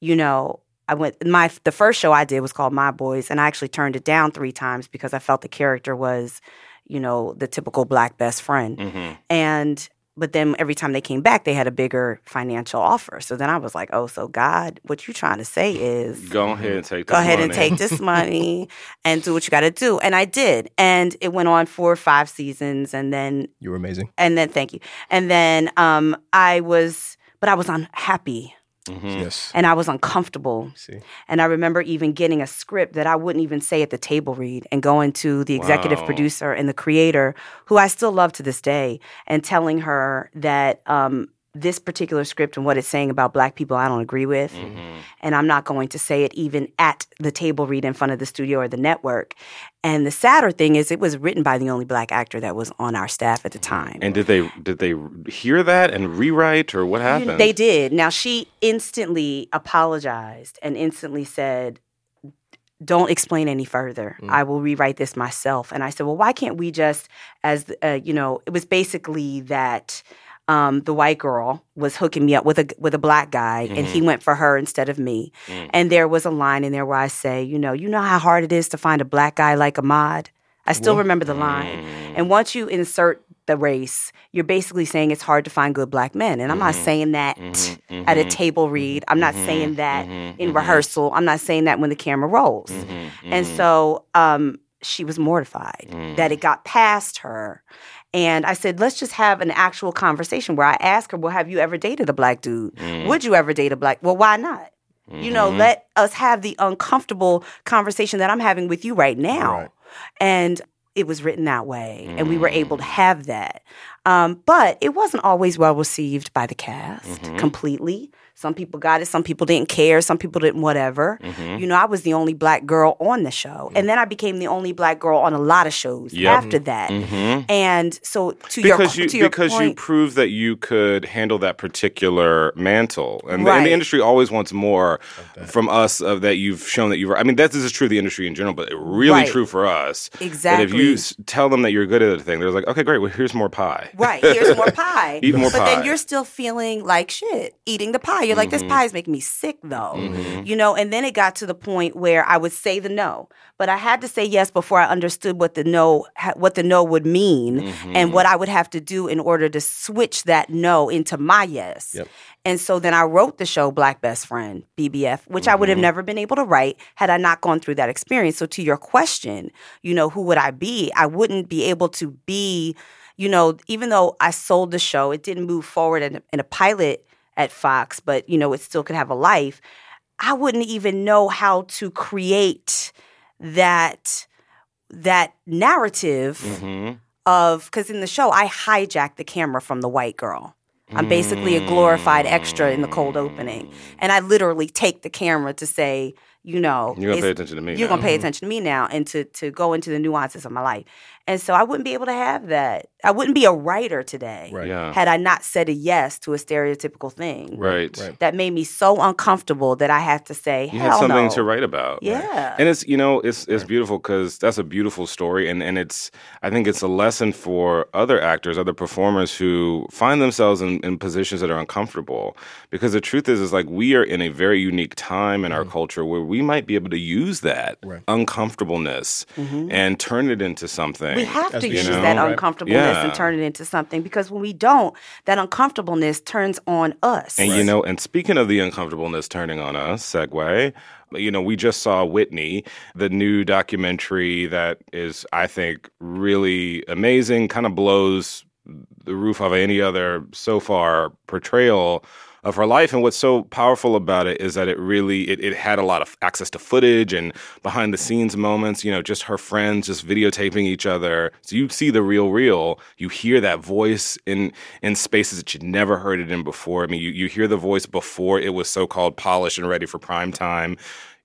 you know, I went my the first show I did was called My Boys, and I actually turned it down three times because I felt the character was, you know, the typical black best friend. Mm-hmm. And but then every time they came back, they had a bigger financial offer. So then I was like, oh, so God, what you trying to say is Go ahead and take. go this ahead and money. take this money and do what you got to do. And I did. And it went on for five seasons. And then, You were amazing. and then, thank you. And then um, I was, but I was unhappy Mm-hmm. Yes. and I was uncomfortable. See. And I remember even getting a script that I wouldn't even say at the table read and going to the executive Wow. producer and the creator, who I still love to this day, and telling her that um, this particular script and what it's saying about black people, I don't agree with. Mm-hmm. And I'm not going to say it even at the table read in front of the studio or the network. And the sadder thing is, it was written by the only black actor that was on our staff at the time. And did they did they hear that and rewrite or what happened? They did. Now she instantly apologized and instantly said, "Don't explain any further. I will rewrite this myself." And I said, "Well, why can't we just, as uh, you know, it was basically that." Um, the white girl was hooking me up with a with a black guy, and he mm-hmm. went for her instead of me. Mm. And there was a line in there where I say, you know, you know how hard it is to find a black guy like Ahmad. I still remember the line. Mm. And once you insert the race, you're basically saying it's hard to find good black men. And I'm not mm-hmm. saying that mm-hmm. at a table read. I'm not saying that in rehearsal. I'm not saying that when the camera rolls. And so um, she was mortified that mm. it got past her. And I said, let's just have an actual conversation where I ask her, well, have you ever dated a black dude? Mm. Would you ever date a black? Well, why not? You know, mm-hmm. let us have the uncomfortable conversation that I'm having with you right now. Right. And it was written that way, and we were able to mm. have that. Um, but it wasn't always well received by the cast mm-hmm. completely. Some people got it, some people didn't care, some people didn't whatever. Mm-hmm. You know, I was the only black girl on the show. And mm. then I became the only black girl on a lot of shows Yep. after that. Mm-hmm. And so to your because you to your because you proved that you could handle that particular mantle, and, the, and the industry always wants more from us of that you've shown that you. I mean, that this is true of the industry in general, but really Right. true for us. That if you s- tell them that you're good at a thing, they're like, okay, great. Well, here's more pie. Right, here's more pie. Eat more but pie. then you're still feeling like shit eating the pie. You're like, Mm-hmm. this pie is making me sick though. You know, and then it got to the point where I would say the no. But I had to say yes before I understood what the no ha- what the no would mean Mm-hmm. and what I would have to do in order to switch that no into my yes. Yep. And so then I wrote the show Black Best Friend, BBF, which I would have Mm-hmm. never been able to write had I not gone through that experience. So to your question, you know, who would I be? I wouldn't be able to be, you know, even though I sold the show, it didn't move forward in, in a pilot at Fox, but you know, it still could have a life. I wouldn't even know how to create that that narrative hmm of because in the show I hijacked the camera from the white girl. I'm basically a glorified extra in the cold opening, and I literally take the camera to say, you know, You're gonna pay attention to me. You're now. gonna pay attention to me now, and to to go into the nuances of my life. And so I wouldn't be able to have that. I wouldn't be a writer today Right. Yeah. had I not said a yes to a stereotypical thing. Right. Right. That made me so uncomfortable that I had to say, You Hell had something no. to write about. Yeah. And it's you know it's it's beautiful because that's a beautiful story and and it's I think it's a lesson for other actors, other performers who find themselves in, in positions that are uncomfortable. Because the truth is, is like we are in a very unique time in our mm-hmm. culture where we might be able to use that Right. uncomfortableness mm-hmm. and turn it into something. We have to use know? that Right. uncomfortableness Yeah. and turn it into something because when we don't, that uncomfortableness turns on us. And you know, and speaking of the uncomfortableness turning on us, segue, you know, we just saw Whitney, the new documentary that is, I think, really amazing, kind of blows the roof of any other so far portrayal of her life. And what's so powerful about it is that it really it, it had a lot of access to footage and behind the scenes moments you know just her friends just videotaping each other. So you see the real real. You hear that voice in in spaces that you'd never heard it in before. I mean you, you hear the voice before it was so-called polished and ready for prime time.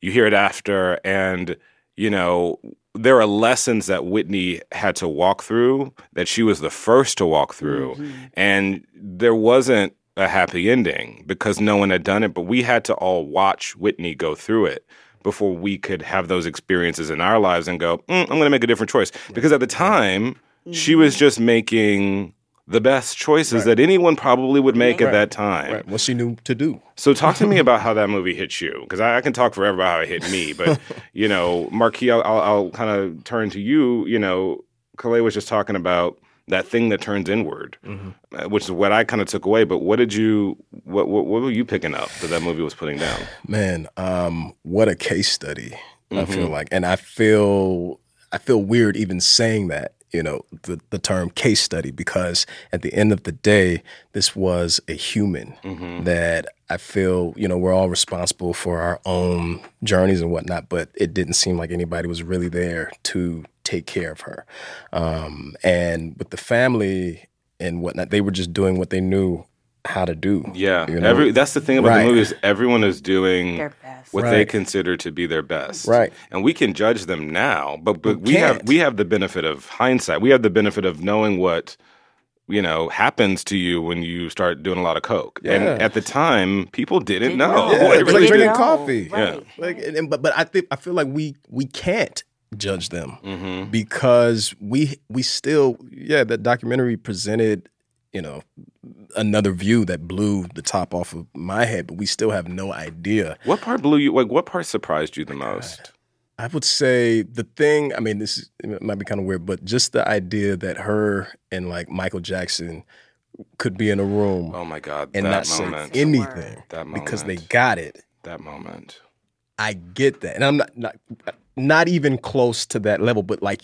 You hear it after. And you know there are lessons that Whitney had to walk through that she was the first to walk through. Mm-hmm. And there wasn't a happy ending because no one had done it, but we had to all watch Whitney go through it before we could have those experiences in our lives and go, mm, I'm going to make a different choice. Because at the time, she was just making the best choices that anyone probably would make at that time. Right. What she knew to do. So talk to me about how that movie hit you, because I, I can talk forever about how it hit me. But you know, Marque, I'll, I'll, I'll kind of turn to you. You know, Kellee was just talking about that thing that turns inward, uh, which is what I kind of took away. But what did you, what, what, what were you picking up that that movie was putting down? Man, um, what a case study. I Mm-hmm. feel like, and I feel I feel weird even saying that. You know, the the term case study because at the end of the day, this was a human Mm-hmm. that I feel you know we're all responsible for our own journeys and whatnot, but it didn't seem like anybody was really there to take care of her. Um, and with the family and whatnot, they were just doing what they knew how to do. Yeah, You know? every that's the thing about Right. the movie is everyone is doing Their best. what they consider to be their best, Right. And we can judge them now, but but We we have we have the benefit of hindsight. We have the benefit of knowing what you know happens to you when you start doing a lot of coke. And at the time, people didn't, Didn't know. know. Yeah, They it's really like drinking coffee. Right. Like, and, and- but but I think I feel like we we can't judge them Mhm. because we we still yeah that documentary presented you know another view that blew the top off of my head, but we still have no idea. What part blew you? Like, what part surprised you the most? I would say the thing. I mean, this is, it might be kind of weird, but just the idea that her and like Michael Jackson could be in a room Oh my God, and that not moment. say anything that moment. because they got it. that moment. I get that, and I'm not not not even close to that level, but like,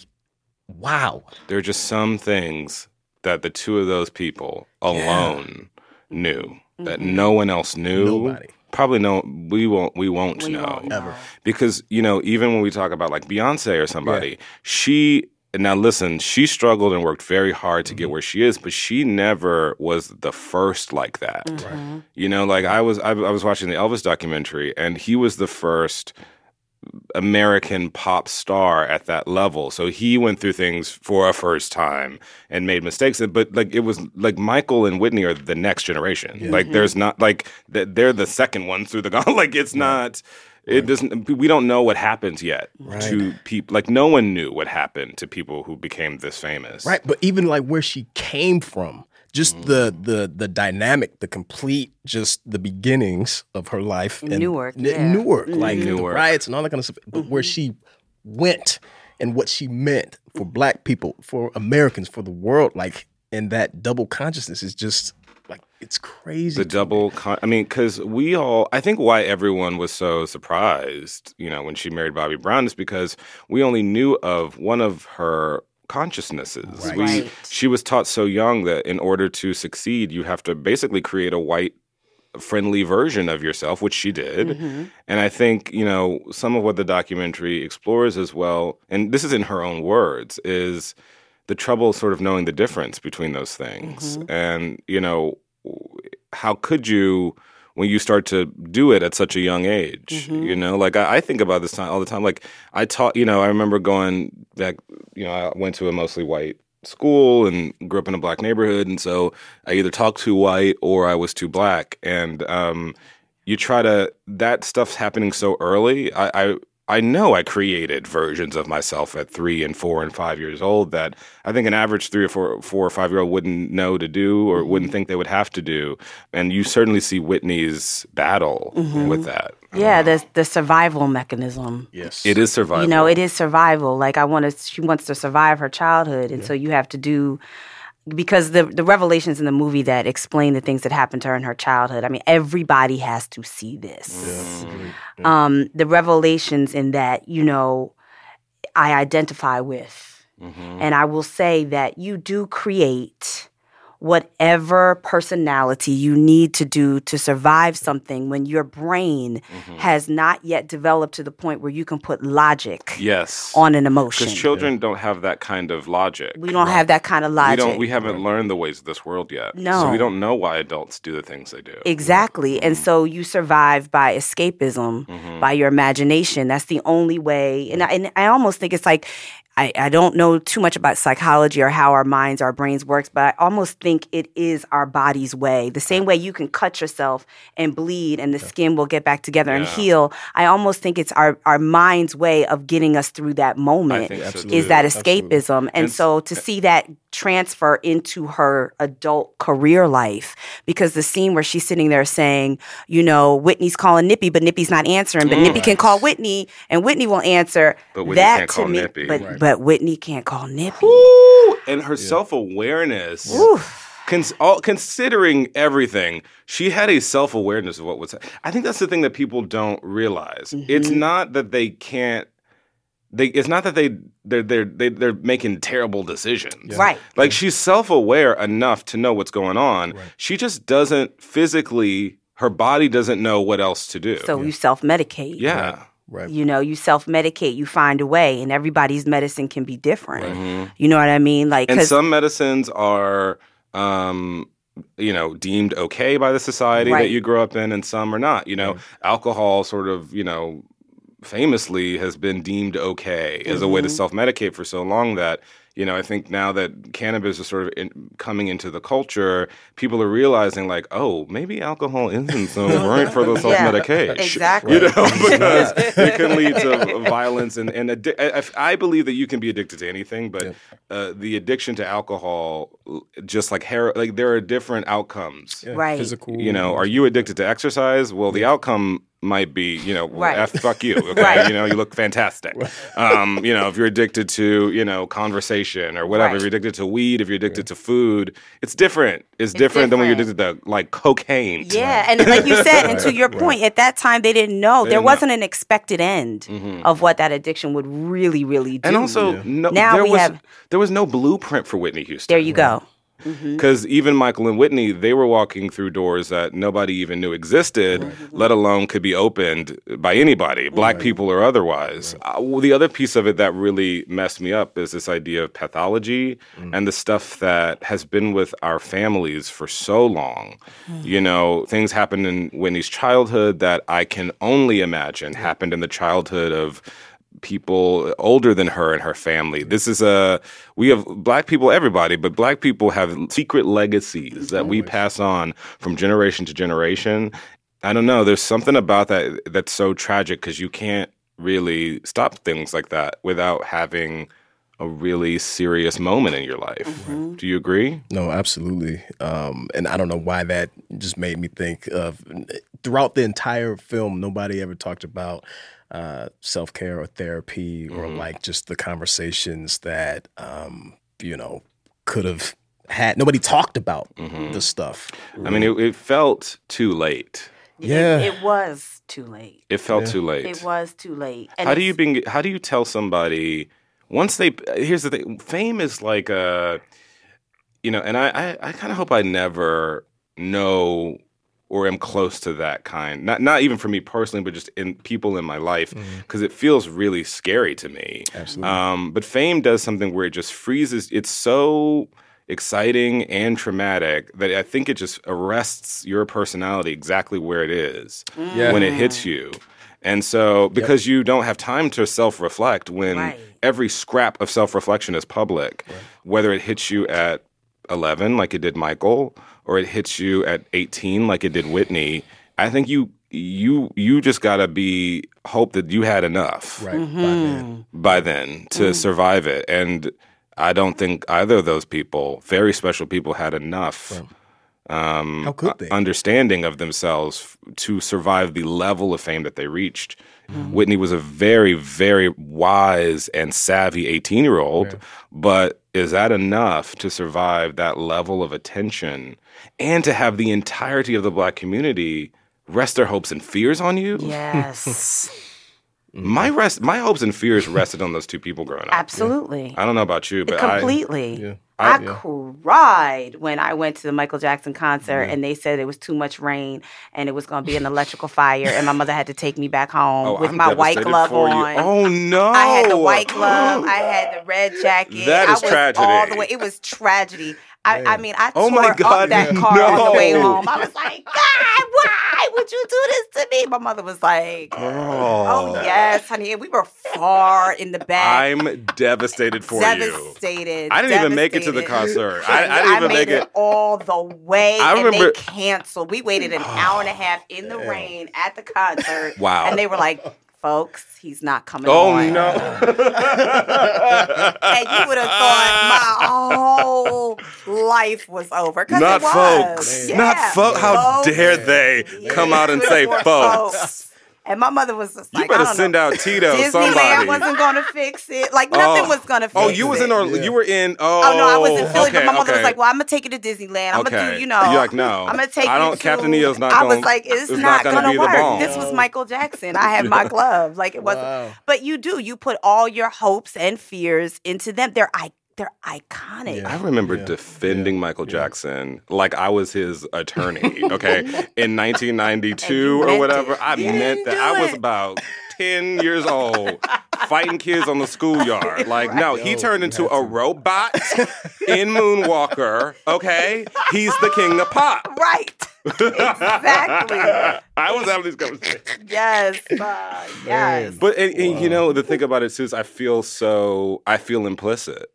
wow, There are just some things that the two of those people alone knew that no one else knew. Nobody. Probably no. We won't. We won't We know won't. Ever. because you know even when we talk about like Beyonce or somebody, she now listen. She struggled and worked very hard to get where she is, but she never was the first like that. Mm-hmm. You know, like I was. I, I was watching the Elvis documentary, and he was the first American pop star at that level. So he went through things for a first time and made mistakes. But like it was like Michael and Whitney are the next generation. Like mm-hmm. there's not like th- they're the second ones through the gauntlet. Like it's not. It doesn't. We don't know what happens yet to people. Like no one knew what happened to people who became this famous. right? But even like where she came from, just mm. the the the dynamic, the complete, just the beginnings of her life In and Newark, N- yeah. Newark, mm-hmm. like the Newark. riots and all that kind of stuff. But where mm-hmm. she went and what she meant for mm-hmm. Black people, for Americans, for the world, like and that double consciousness is just like it's crazy. the double con- i mean because we all i think why everyone was so surprised you know when she married bobby brown is because we only knew of one of her consciousnesses Right. we Right. she was taught so young that in order to succeed you have to basically create a white friendly version of yourself which she did Mm-hmm. and i think you know some of what the documentary explores as well and this is in her own words is the trouble sort of knowing the difference between those things and you know how could you when you start to do it at such a young age you know? Like I, I think about this time all the time. Like i taught you know i remember going back you know i went to a mostly white school and grew up in a black neighborhood and so i either talked too white or i was too black. And um you try to that stuff's happening so early i i I know I created versions of myself at three and four and five years old that I think an average three or four, four or five year old wouldn't know to do or wouldn't mm-hmm. think they would have to do. And you certainly see Whitney's battle mm-hmm. with that. Yeah, the the survival mechanism. yes, It is survival. You know, it is survival. Like I want to, she wants to survive her childhood, and so you have to do because the the revelations in the movie that explain the things that happened to her in her childhood. I mean, everybody has to see this. Um, the revelations in that, you know, I identify with, and I will say that you do create whatever personality you need to do to survive something when your brain mm-hmm. has not yet developed to the point where you can put logic Yes. on an emotion. Because children don't have that kind of logic. we don't have that kind of logic. We don't. We haven't learned the ways of this world yet. No. So we don't know why adults do the things they do. Exactly. And mm-hmm. so you survive by escapism, mm-hmm. by your imagination. That's the only way. And I, and I almost think it's like, I, I don't know too much about psychology or how our minds, our brains works, but I almost think it is our body's way. The same way you can cut yourself and bleed and the skin will get back together and heal. I almost think it's our, our mind's way of getting us through that moment so is that escapism. And, And so to see that transfer into her adult career life, because the scene where she's sitting there saying, you know, Whitney's calling Nippy, but Nippy's not answering, but Nippy can call Whitney and Whitney will answer. But Whitney that can't to call me, Nippy. But, Right. but Whitney can't call Nippy. Woo! And her self awareness. Cons- all, considering everything, she had a self awareness of what was. I think that's the thing that people don't realize. Mm-hmm. It's not that they can't. They. It's not that they. They're. They're. They, they're making terrible decisions. Right. Like she's self aware enough to know what's going on. She just doesn't physically. Her body doesn't know what else to do. So you self medicate. yeah. right. You know, you self medicate, you find a way, and everybody's medicine can be different. Mhm. You know what I mean? Like, And some medicines are, um, you know, deemed okay by the society that you grow up in, and some are not. You know, alcohol sort of, you know, famously has been deemed okay as a way to Mm-hmm. self medicate for so long that. You know, I think now that cannabis is sort of in, coming into the culture, people are realizing like, oh, maybe alcohol isn't so right for the self medication. exactly. You know, because it can lead to violence and and addi- I, I believe that you can be addicted to anything, but uh, the addiction to alcohol, just like hair, like there are different outcomes. Yeah, Right. Physical. You know, are you addicted to exercise? Well, the outcome might be, you know, Right. F, fuck you. Okay. Right. You know, you look fantastic. Um, you know, if you're addicted to, you know, conversation or whatever, Right. if you're addicted to weed, if you're addicted to food, it's different. It's, different, than when you're addicted to like cocaine. Yeah, and like you said, and to your point, at that time they didn't know. They there didn't wasn't an expected end of what that addiction would really, really do. And also, no, Now there we was have- there was no blueprint for Whitney Houston. there you go. Mm-hmm. Because even Michael and Whitney, they were walking through doors that nobody even knew existed, mm-hmm. let alone could be opened by anybody, black people or otherwise. Uh, well, the other piece of it that really messed me up is this idea of pathology mm. and the stuff that has been with our families for so long. Mm. You know, things happened in Whitney's childhood that I can only imagine happened in the childhood of people older than her and her family. This is a we have black people everybody, but black people have secret legacies that we pass on from generation to generation. I don't know, there's something about that that's so tragic cuz you can't really stop things like that without having a really serious moment in your life. Do you agree? No, absolutely. Um, and I don't know why that just made me think of throughout the entire film, nobody ever talked about uh, self care or therapy or like just the conversations that, um, you know, could have had. Nobody talked about the stuff. I mean, it, it felt too late. Yeah. It, it was too late. It felt too late. It was too late. And how do you it's- bring, how do you tell somebody once they here's the thing fame is like a you know and i i, I kind of hope i never know or am close to that kind. Not not even for me personally but just in people in my life because it feels really scary to me. Absolutely. um, but fame does something where it just freezes it's so exciting and traumatic that i think it just arrests your personality exactly where it is Yeah. when it hits you. And so because you don't have time to self-reflect when Right. every scrap of self-reflection is public whether it hits you at 11 like it did michael or it hits you at 18 like it did whitney i think you you you just gotta be hope that you had enough Right. Mm-hmm. By then. by then to Mm. survive it and i don't think either of those people very special people had enough um, How could they? understanding of themselves to survive the level of fame that they reached. Mm-hmm. Whitney was a very, very wise and savvy 18 year old, but is that enough to survive that level of attention and to have the entirety of the black community rest their hopes and fears on you? Yes, Mm-hmm. My rest, my hopes and fears rested on those two people growing up. absolutely. I don't know about you, but I, Completely. Yeah. I, I- cried when I went to the Michael Jackson concert and they said it was too much rain and it was going to be an electrical fire and my mother had to take me back home oh, with I'm my white glove for you. on. Oh no! I had the white glove. I had the red jacket. That I was tragedy. All the way. It was tragedy. I, I mean, I Oh tore God, up that car on the way home. I was like, God, why would you do this to me? My mother was like, Oh yes, honey. And we were far in the back. I'm devastated for you. devastated. I didn't even make it to the concert. I, I didn't even made make it, it. all the way. I and remember- they canceled. We waited an hour and a half in the rain at the concert. Wow. And they were like, folks, he's not coming Oh on. no! And you would have thought my whole life was over. Not it was. folks. Yeah. Not folks. How Folks. dare they come out and say Poor folks? And my mother was just You better I don't send know. out Tito, Disneyland somebody. wasn't gonna fix it. Like nothing Oh. was gonna oh, fix it. Oh, you was in Orlando. You were in. Oh, Oh no, I was in oh, Philly, but my mother okay. was like, "Well, I'm gonna take you to Disneyland. I'm gonna Okay. do, you know." You're like, no. I'm gonna take I you don't- to. Captain EO's not I was gonna- like, "It's, it's not, not gonna gonna, work." This was Michael Jackson. I had my glove. Like it wasn't. Wow. But you do. You put all your hopes and fears into them. They're I. They're iconic. I remember defending Michael Jackson like I was his attorney. Okay, in 1992 or whatever, it. I You meant that. I was about 10 years old, fighting kids on the schoolyard. Like, no, he turned into a to. robot in Moonwalker. Okay, he's the king of pop. Right. exactly. I was having these conversations. Yes. Uh, yes. But and, and, you know the thing about it too is I feel so I feel implicit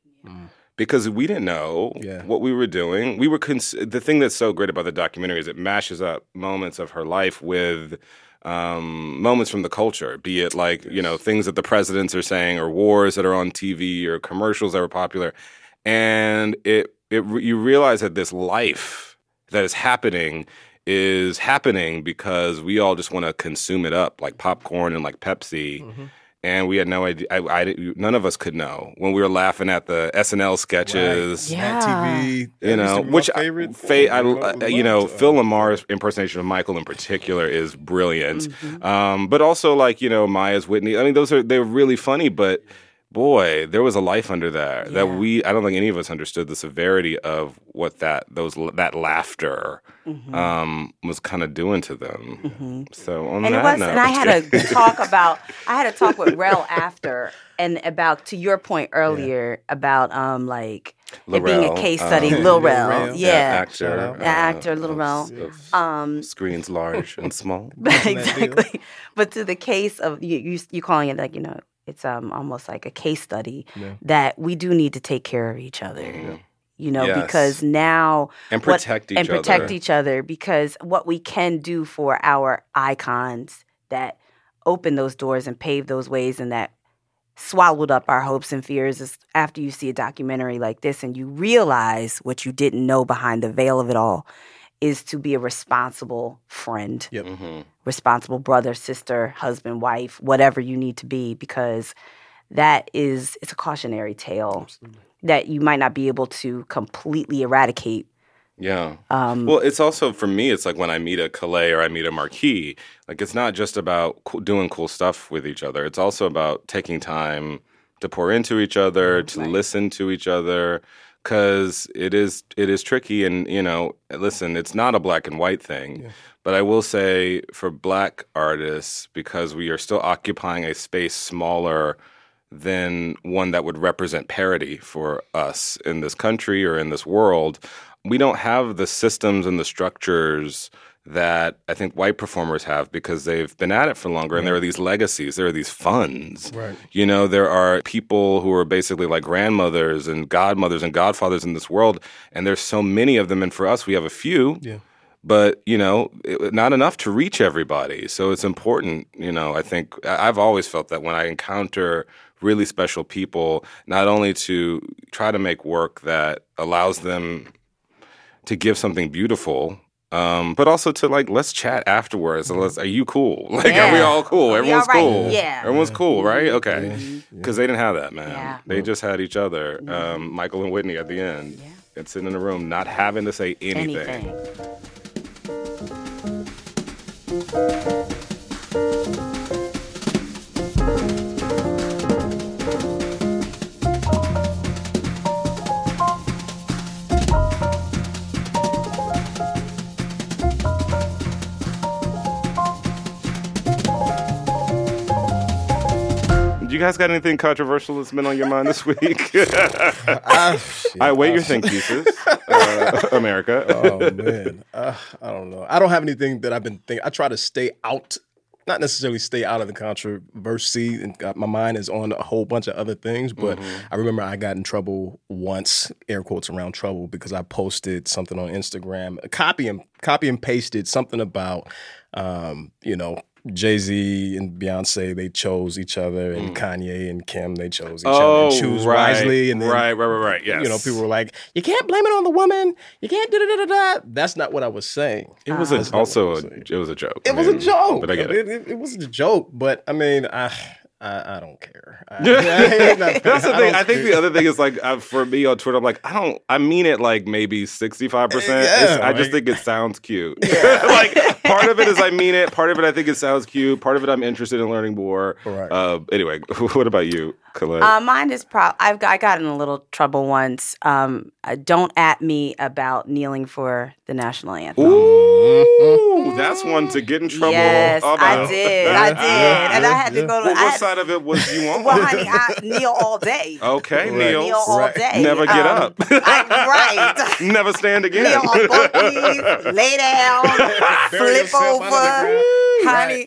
because we didn't know Yeah. what we were doing. We were cons- the thing that's so great about the documentary is it mashes up moments of her life with um, moments from the culture, be it like you know things that the presidents are saying or wars that are on TV or commercials that were popular, and it it you realize that this life that is happening is happening because we all just want to consume it up like popcorn and like Pepsi. Mm-hmm. And we had no idea. I, I, none of us could know when we were laughing at the SNL sketches. Yeah. Mad TV, You know, which I- favorite. Fa- I, uh, you know, Phil LaMarr's impersonation of Michael in particular is brilliant. Mm-hmm. Um, but also like you know Maya's Whitney. I mean, those are they're really funny, but boy, there was a life under there that Yeah. we I don't think any of us understood the severity of what that those that laughter Mm-hmm. um, was kind of doing to them. So on and that it was, note, and I had a talk about. I had a talk with Rel after, and about to your point earlier about um like it being a case study. um, Lil Lil Rel, Rel. yeah, actor, uh, The actor, Little of- Rel. um, screens large and small. exactly. But to the case of you, you, you calling it like you know, it's um almost like a case study Yeah. that we do need to take care of each other. You know, Yes. because now And what- protect each and protect each other because what we can do for our icons that open those doors and pave those ways and that swallowed up our hopes and fears is after you see a documentary like this and you realize what you didn't know behind the veil of it all is to be a responsible friend Yep. hmm responsible brother, sister, husband, wife, whatever you need to be, because that is it's a cautionary tale that you might not be able to completely eradicate. Yeah. Um, Well, it's also for me. It's like when I meet a Kellee or I meet a Marque. Like it's not just about co- doing cool stuff with each other. It's also about taking time to pour into each other, to listen to each other, because it is it is tricky. And you know, listen, it's not a black and white thing. But I will say for black artists, because we are still occupying a space smaller than one that would represent parity for us in this country or in this world. We don't have the systems and the structures that I think white performers have because they've been at it for longer and there are these legacies, there are these funds. Right. You know, there are people who are basically like grandmothers and godmothers and godfathers in this world, and there's so many of them. And for us, we have a few Yeah. but you know it, not enough to reach everybody so it's important you know i think i've always felt that when i encounter really special people not only to try to make work that allows them to give something beautiful um, but also to like let's chat afterwards and let's are you cool? Like are we Yeah. all cool? Are everyone's all right? cool. Yeah. everyone's cool right? Okay. Because they didn't have that man. Yeah. they just had each other. Um, michael and whitney at the end. And sitting in a room not having to say anything. anything. You guys got anything controversial that's been on your mind this week? Ah, shit. I wait your think pieces, uh, America. oh man, uh, I don't know. I don't have anything that I've been thinking. I try to stay out, not necessarily stay out of the controversy. And uh, my mind is on a whole bunch of other things. But I remember I got in trouble once, air quotes around trouble, because I posted something on Instagram, copy and copy and pasted something about, um, you know. Jay Z and Beyonce, they chose each other, and Kanye and Kim, they chose each other. And choose Mm. Oh, right, wisely, and then right, right, right, right. Yes, you know, people were like, "You can't blame it on the woman. You can't da da da da da." That's not what I was saying. it was a, also what a, it was a joke. It I was a joke, but I get it. It, it was a joke, but I mean, I I, I don't care. I, That's the thing. don't I think care. the other thing is like uh, for me on Twitter, I'm like, I don't. I mean it like maybe 65. percent I just think it sounds cute. like part of it is I mean it. Part of it I think it sounds cute. Part of it I'm interested in learning more. Right. Uh, anyway, what about you, Colette? Uh, mine is pro. I've got, I got in a little trouble once. Um, uh, don't at me about kneeling for the national anthem. Ooh, that's one to get in trouble. Yes, I did. I did, and I had to go to. Well, I what had, side of it was you on? well, honey, I kneel all day. Okay, Right. Neil. Kneel all Right. day. Never get Um, up. I- right. Never stand again. kneel on both knees, lay down, Bury flip yourself under the over, ground. honey,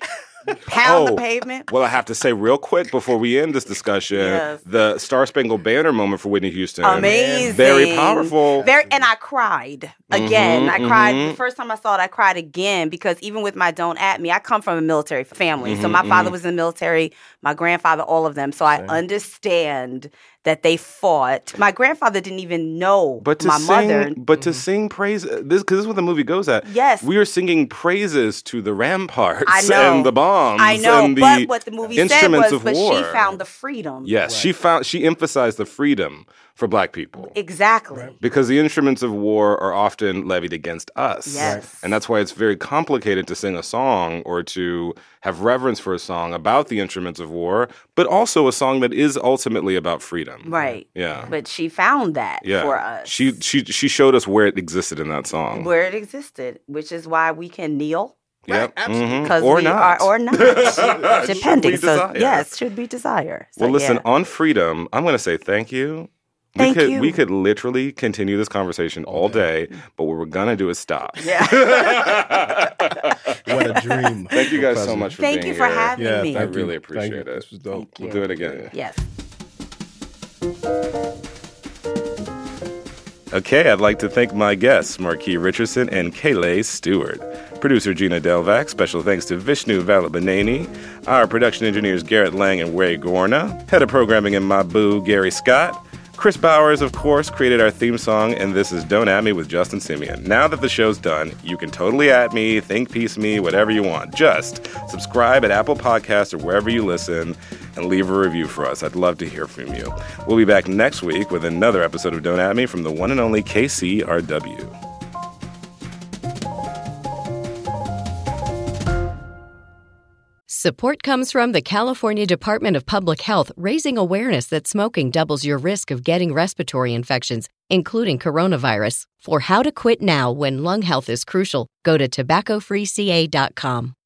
pound Oh. the pavement. Well, I have to say real quick before we end this discussion, Yes. the Star Spangled Banner moment for Whitney Houston. Amazing. Very powerful. Very, and I cried again. Mhm, I cried mhm. the first time I saw it. I cried again because even with my don't at me, I come from a military family. Mm-hmm, so my father was in the military, my grandfather, all of them. So I understand that they fought. My grandfather didn't even know But to my sing, mother. but to sing praise, uh, this because this is what the movie goes at. Yes. we are singing praises to the ramparts and the bombs. I know, and the but what the movie said was, of but war. she found the freedom. Yes, she found she emphasized the freedom for Black people Exactly. because the instruments of war are often levied against us. Yes. And that's why it's very complicated to sing a song or to have reverence for a song about the instruments of war, but also a song that is ultimately about freedom. Right. Yeah. But she found that Yeah. for us. She she she showed us where it existed in that song. where it existed, which is why we can kneel Yep. mhm. because Or we not. are or not, depending. So desire. yes, should be desire. So, Well, listen, yeah. on freedom, I'm going to say thank you. Thank we could you. we could literally continue this conversation all day, but what we're going to do is stop. Yeah. What a dream. Thank you guys so much for Thank being you for here. having Yeah, me. I thank you. really Thank appreciate you. it. This was dope. We'll do it again. yes. Okay, I'd like to thank my guests, Marque Richardson and Kellee Stewart. Producer Gina Delvac, special thanks to Vishnu Valabaneni. Our production engineers Garrett Lang and Ray Gorna. Head of programming in my boo, Gary Scott. Chris Bowers, of course, created our theme song, and this is Don't At Me with Justin Simien. Now that the show's done, you can totally at me, think piece me, whatever you want. Just subscribe at Apple Podcasts or wherever you listen and leave a review for us. I'd love to hear from you. We'll be back next week with another episode of Don't At Me from the one and only KCRW. Support comes from the California Department of Public Health, raising awareness that smoking doubles your risk of getting respiratory infections, including coronavirus. For how to quit now when lung health is crucial, go to tobaccofreeca.com.